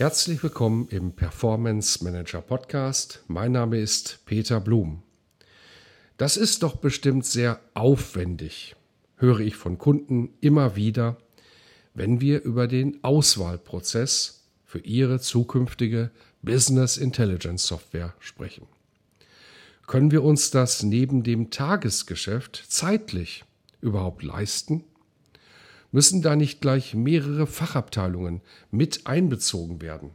Herzlich willkommen im Performance Manager Podcast. Mein Name ist Peter Blum. Das ist doch bestimmt sehr aufwendig, höre ich von Kunden immer wieder, wenn wir über den Auswahlprozess für ihre zukünftige Business Intelligence Software sprechen. Können wir uns das neben dem Tagesgeschäft zeitlich überhaupt leisten? Müssen da nicht gleich mehrere Fachabteilungen mit einbezogen werden,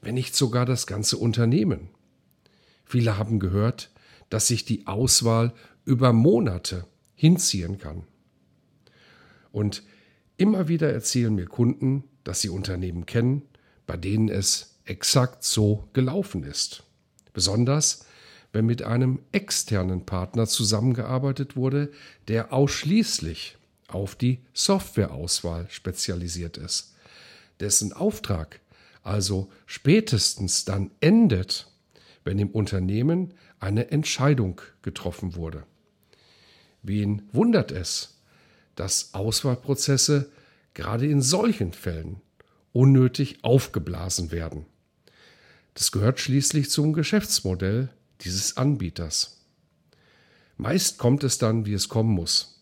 wenn nicht sogar das ganze Unternehmen? Viele haben gehört, dass sich die Auswahl über Monate hinziehen kann. Und immer wieder erzählen mir Kunden, dass sie Unternehmen kennen, bei denen es exakt so gelaufen ist. Besonders, wenn mit einem externen Partner zusammengearbeitet wurde, der ausschließlich auf die Softwareauswahl spezialisiert ist, dessen Auftrag also spätestens dann endet, wenn im Unternehmen eine Entscheidung getroffen wurde. Wen wundert es, dass Auswahlprozesse gerade in solchen Fällen unnötig aufgeblasen werden? Das gehört schließlich zum Geschäftsmodell dieses Anbieters. Meist kommt es dann, wie es kommen muss.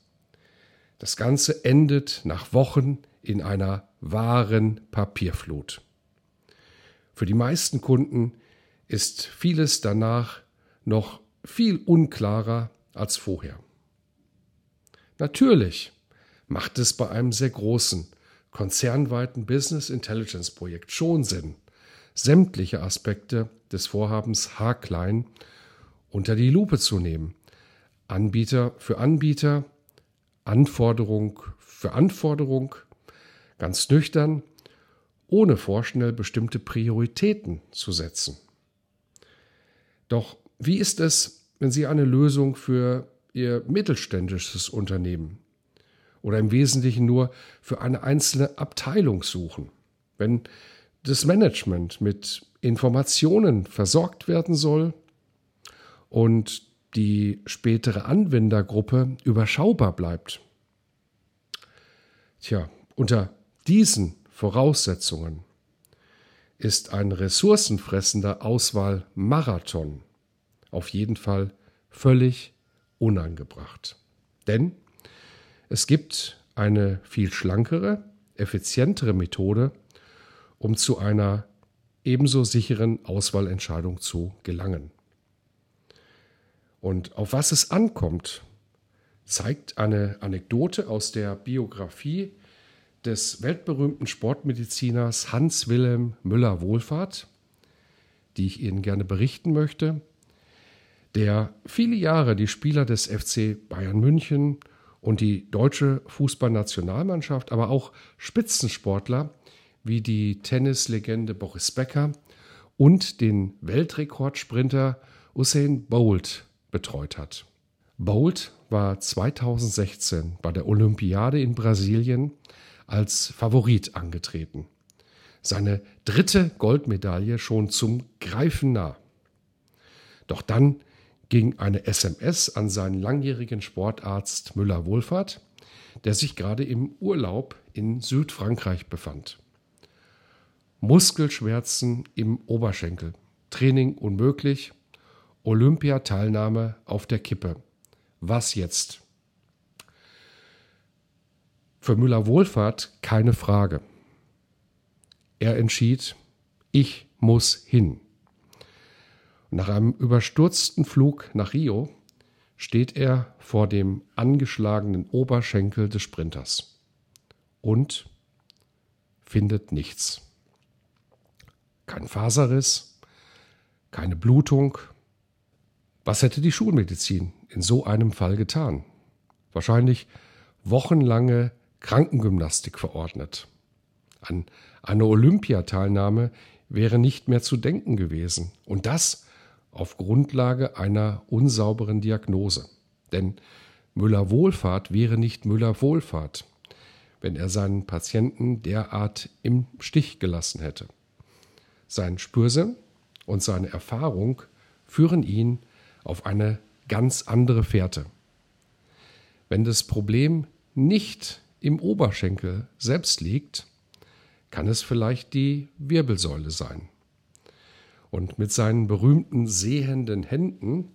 Das Ganze endet nach Wochen in einer wahren Papierflut. Für die meisten Kunden ist vieles danach noch viel unklarer als vorher. Natürlich macht es bei einem sehr großen, konzernweiten Business Intelligence Projekt schon Sinn, sämtliche Aspekte des Vorhabens haarklein unter die Lupe zu nehmen, Anbieter für Anbieter, Anforderung für Anforderung, ganz nüchtern, ohne vorschnell bestimmte Prioritäten zu setzen. Doch wie ist es, wenn Sie eine Lösung für Ihr mittelständisches Unternehmen oder im Wesentlichen nur für eine einzelne Abteilung suchen? Wenn das Management mit Informationen versorgt werden soll und die spätere Anwendergruppe überschaubar bleibt. Tja, unter diesen Voraussetzungen ist ein ressourcenfressender Auswahlmarathon auf jeden Fall völlig unangebracht. Denn es gibt eine viel schlankere, effizientere Methode, um zu einer ebenso sicheren Auswahlentscheidung zu gelangen. Und auf was es ankommt, zeigt eine Anekdote aus der Biografie des weltberühmten Sportmediziners Hans Wilhelm Müller-Wohlfahrt, die ich Ihnen gerne berichten möchte, der viele Jahre die Spieler des FC Bayern München und die deutsche Fußballnationalmannschaft, aber auch Spitzensportler wie die Tennislegende Boris Becker und den Weltrekordsprinter Usain Bolt betreut hat. Bolt war 2016 bei der Olympiade in Brasilien als Favorit angetreten. Seine dritte Goldmedaille schon zum Greifen nah. Doch dann ging eine SMS an seinen langjährigen Sportarzt Müller-Wohlfahrt, der sich gerade im Urlaub in Südfrankreich befand. Muskelschmerzen im Oberschenkel, Training unmöglich, Olympiateilnahme auf der Kippe. Was jetzt? Für Müller Wohlfahrt keine Frage. Er entschied, ich muss hin. Nach einem überstürzten Flug nach Rio steht er vor dem angeschlagenen Oberschenkel des Sprinters und findet nichts. Kein Faserriss, keine Blutung, was hätte die Schulmedizin in so einem Fall getan? Wahrscheinlich wochenlange Krankengymnastik verordnet. An eine Olympiateilnahme wäre nicht mehr zu denken gewesen. Und das auf Grundlage einer unsauberen Diagnose. Denn Müller Wohlfahrt wäre nicht Müller Wohlfahrt, wenn er seinen Patienten derart im Stich gelassen hätte. Sein Spürsinn und seine Erfahrung führen ihn auf eine ganz andere Fährte. Wenn das Problem nicht im Oberschenkel selbst liegt, kann es vielleicht die Wirbelsäule sein. Und mit seinen berühmten sehenden Händen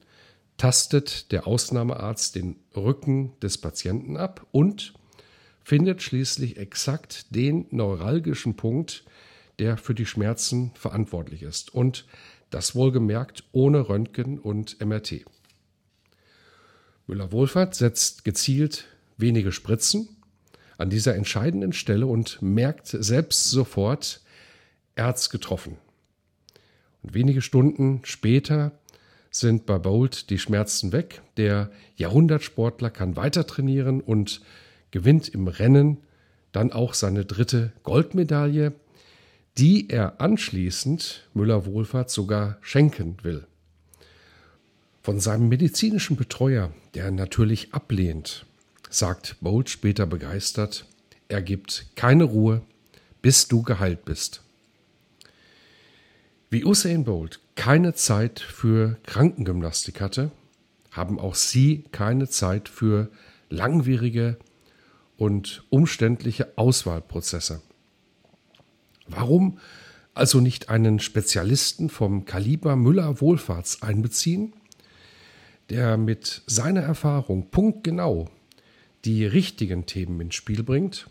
tastet der Ausnahmearzt den Rücken des Patienten ab und findet schließlich exakt den neuralgischen Punkt, der für die Schmerzen verantwortlich ist. Und das wohlgemerkt ohne Röntgen und MRT. Müller-Wohlfahrt setzt gezielt wenige Spritzen an dieser entscheidenden Stelle und merkt selbst sofort, er hat's getroffen. Und wenige Stunden später sind bei Bolt die Schmerzen weg. Der Jahrhundertsportler kann weiter trainieren und gewinnt im Rennen dann auch seine dritte Goldmedaille, die er anschließend Müller Wohlfahrt sogar schenken will. Von seinem medizinischen Betreuer, der natürlich ablehnt, sagt Bolt später begeistert, er gibt keine Ruhe, bis du geheilt bist. Wie Usain Bolt keine Zeit für Krankengymnastik hatte, haben auch Sie keine Zeit für langwierige und umständliche Auswahlprozesse. Warum also nicht einen Spezialisten vom Kaliber Müller Wohlfahrts einbeziehen, der mit seiner Erfahrung punktgenau die richtigen Themen ins Spiel bringt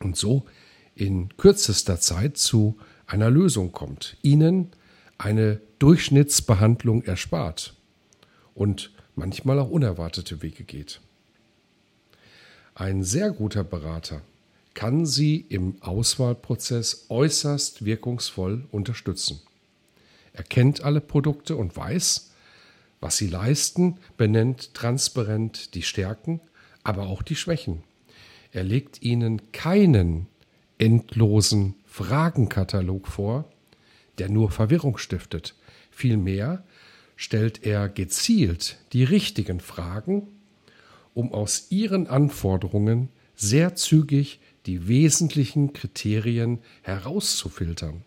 und so in kürzester Zeit zu einer Lösung kommt, ihnen eine Durchschnittsbehandlung erspart und manchmal auch unerwartete Wege geht. Ein sehr guter Berater kann Sie im Auswahlprozess äußerst wirkungsvoll unterstützen. Er kennt alle Produkte und weiß, was sie leisten, benennt transparent die Stärken, aber auch die Schwächen. Er legt ihnen keinen endlosen Fragenkatalog vor, der nur Verwirrung stiftet. Vielmehr stellt er gezielt die richtigen Fragen, um aus ihren Anforderungen sehr zügig die wesentlichen Kriterien herauszufiltern.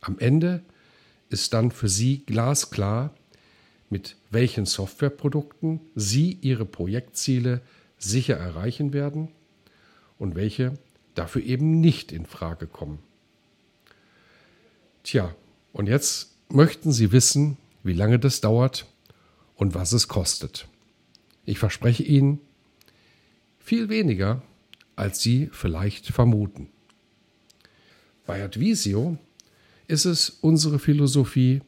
Am Ende ist dann für Sie glasklar, mit welchen Softwareprodukten Sie Ihre Projektziele sicher erreichen werden und welche dafür eben nicht in Frage kommen. Tja, und jetzt möchten Sie wissen, wie lange das dauert und was es kostet. Ich verspreche Ihnen, viel weniger als Sie vielleicht vermuten. Bei Advisio ist es unsere Philosophie,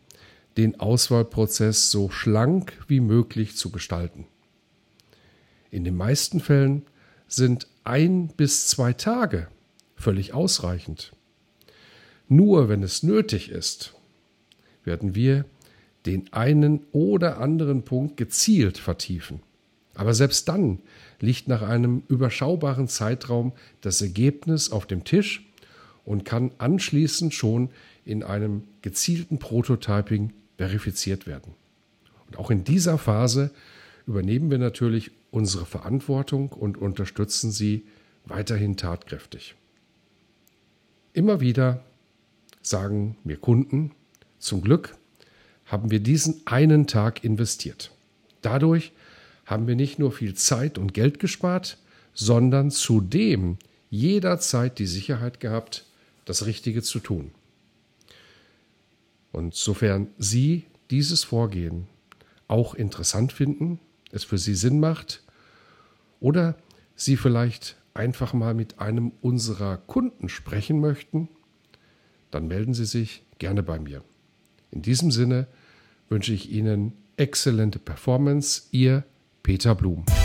den Auswahlprozess so schlank wie möglich zu gestalten. In den meisten Fällen sind ein bis zwei Tage völlig ausreichend. Nur wenn es nötig ist, werden wir den einen oder anderen Punkt gezielt vertiefen. Aber selbst dann liegt nach einem überschaubaren Zeitraum das Ergebnis auf dem Tisch und kann anschließend schon in einem gezielten Prototyping verifiziert werden. Und auch in dieser Phase übernehmen wir natürlich unsere Verantwortung und unterstützen sie weiterhin tatkräftig. Immer wieder sagen mir Kunden, zum Glück haben wir diesen einen Tag investiert. Dadurch haben wir nicht nur viel Zeit und Geld gespart, sondern zudem jederzeit die Sicherheit gehabt, das Richtige zu tun. Und sofern Sie dieses Vorgehen auch interessant finden, es für Sie Sinn macht oder Sie vielleicht einfach mal mit einem unserer Kunden sprechen möchten, dann melden Sie sich gerne bei mir. In diesem Sinne wünsche ich Ihnen exzellente Performance, Ihr Peter Blum.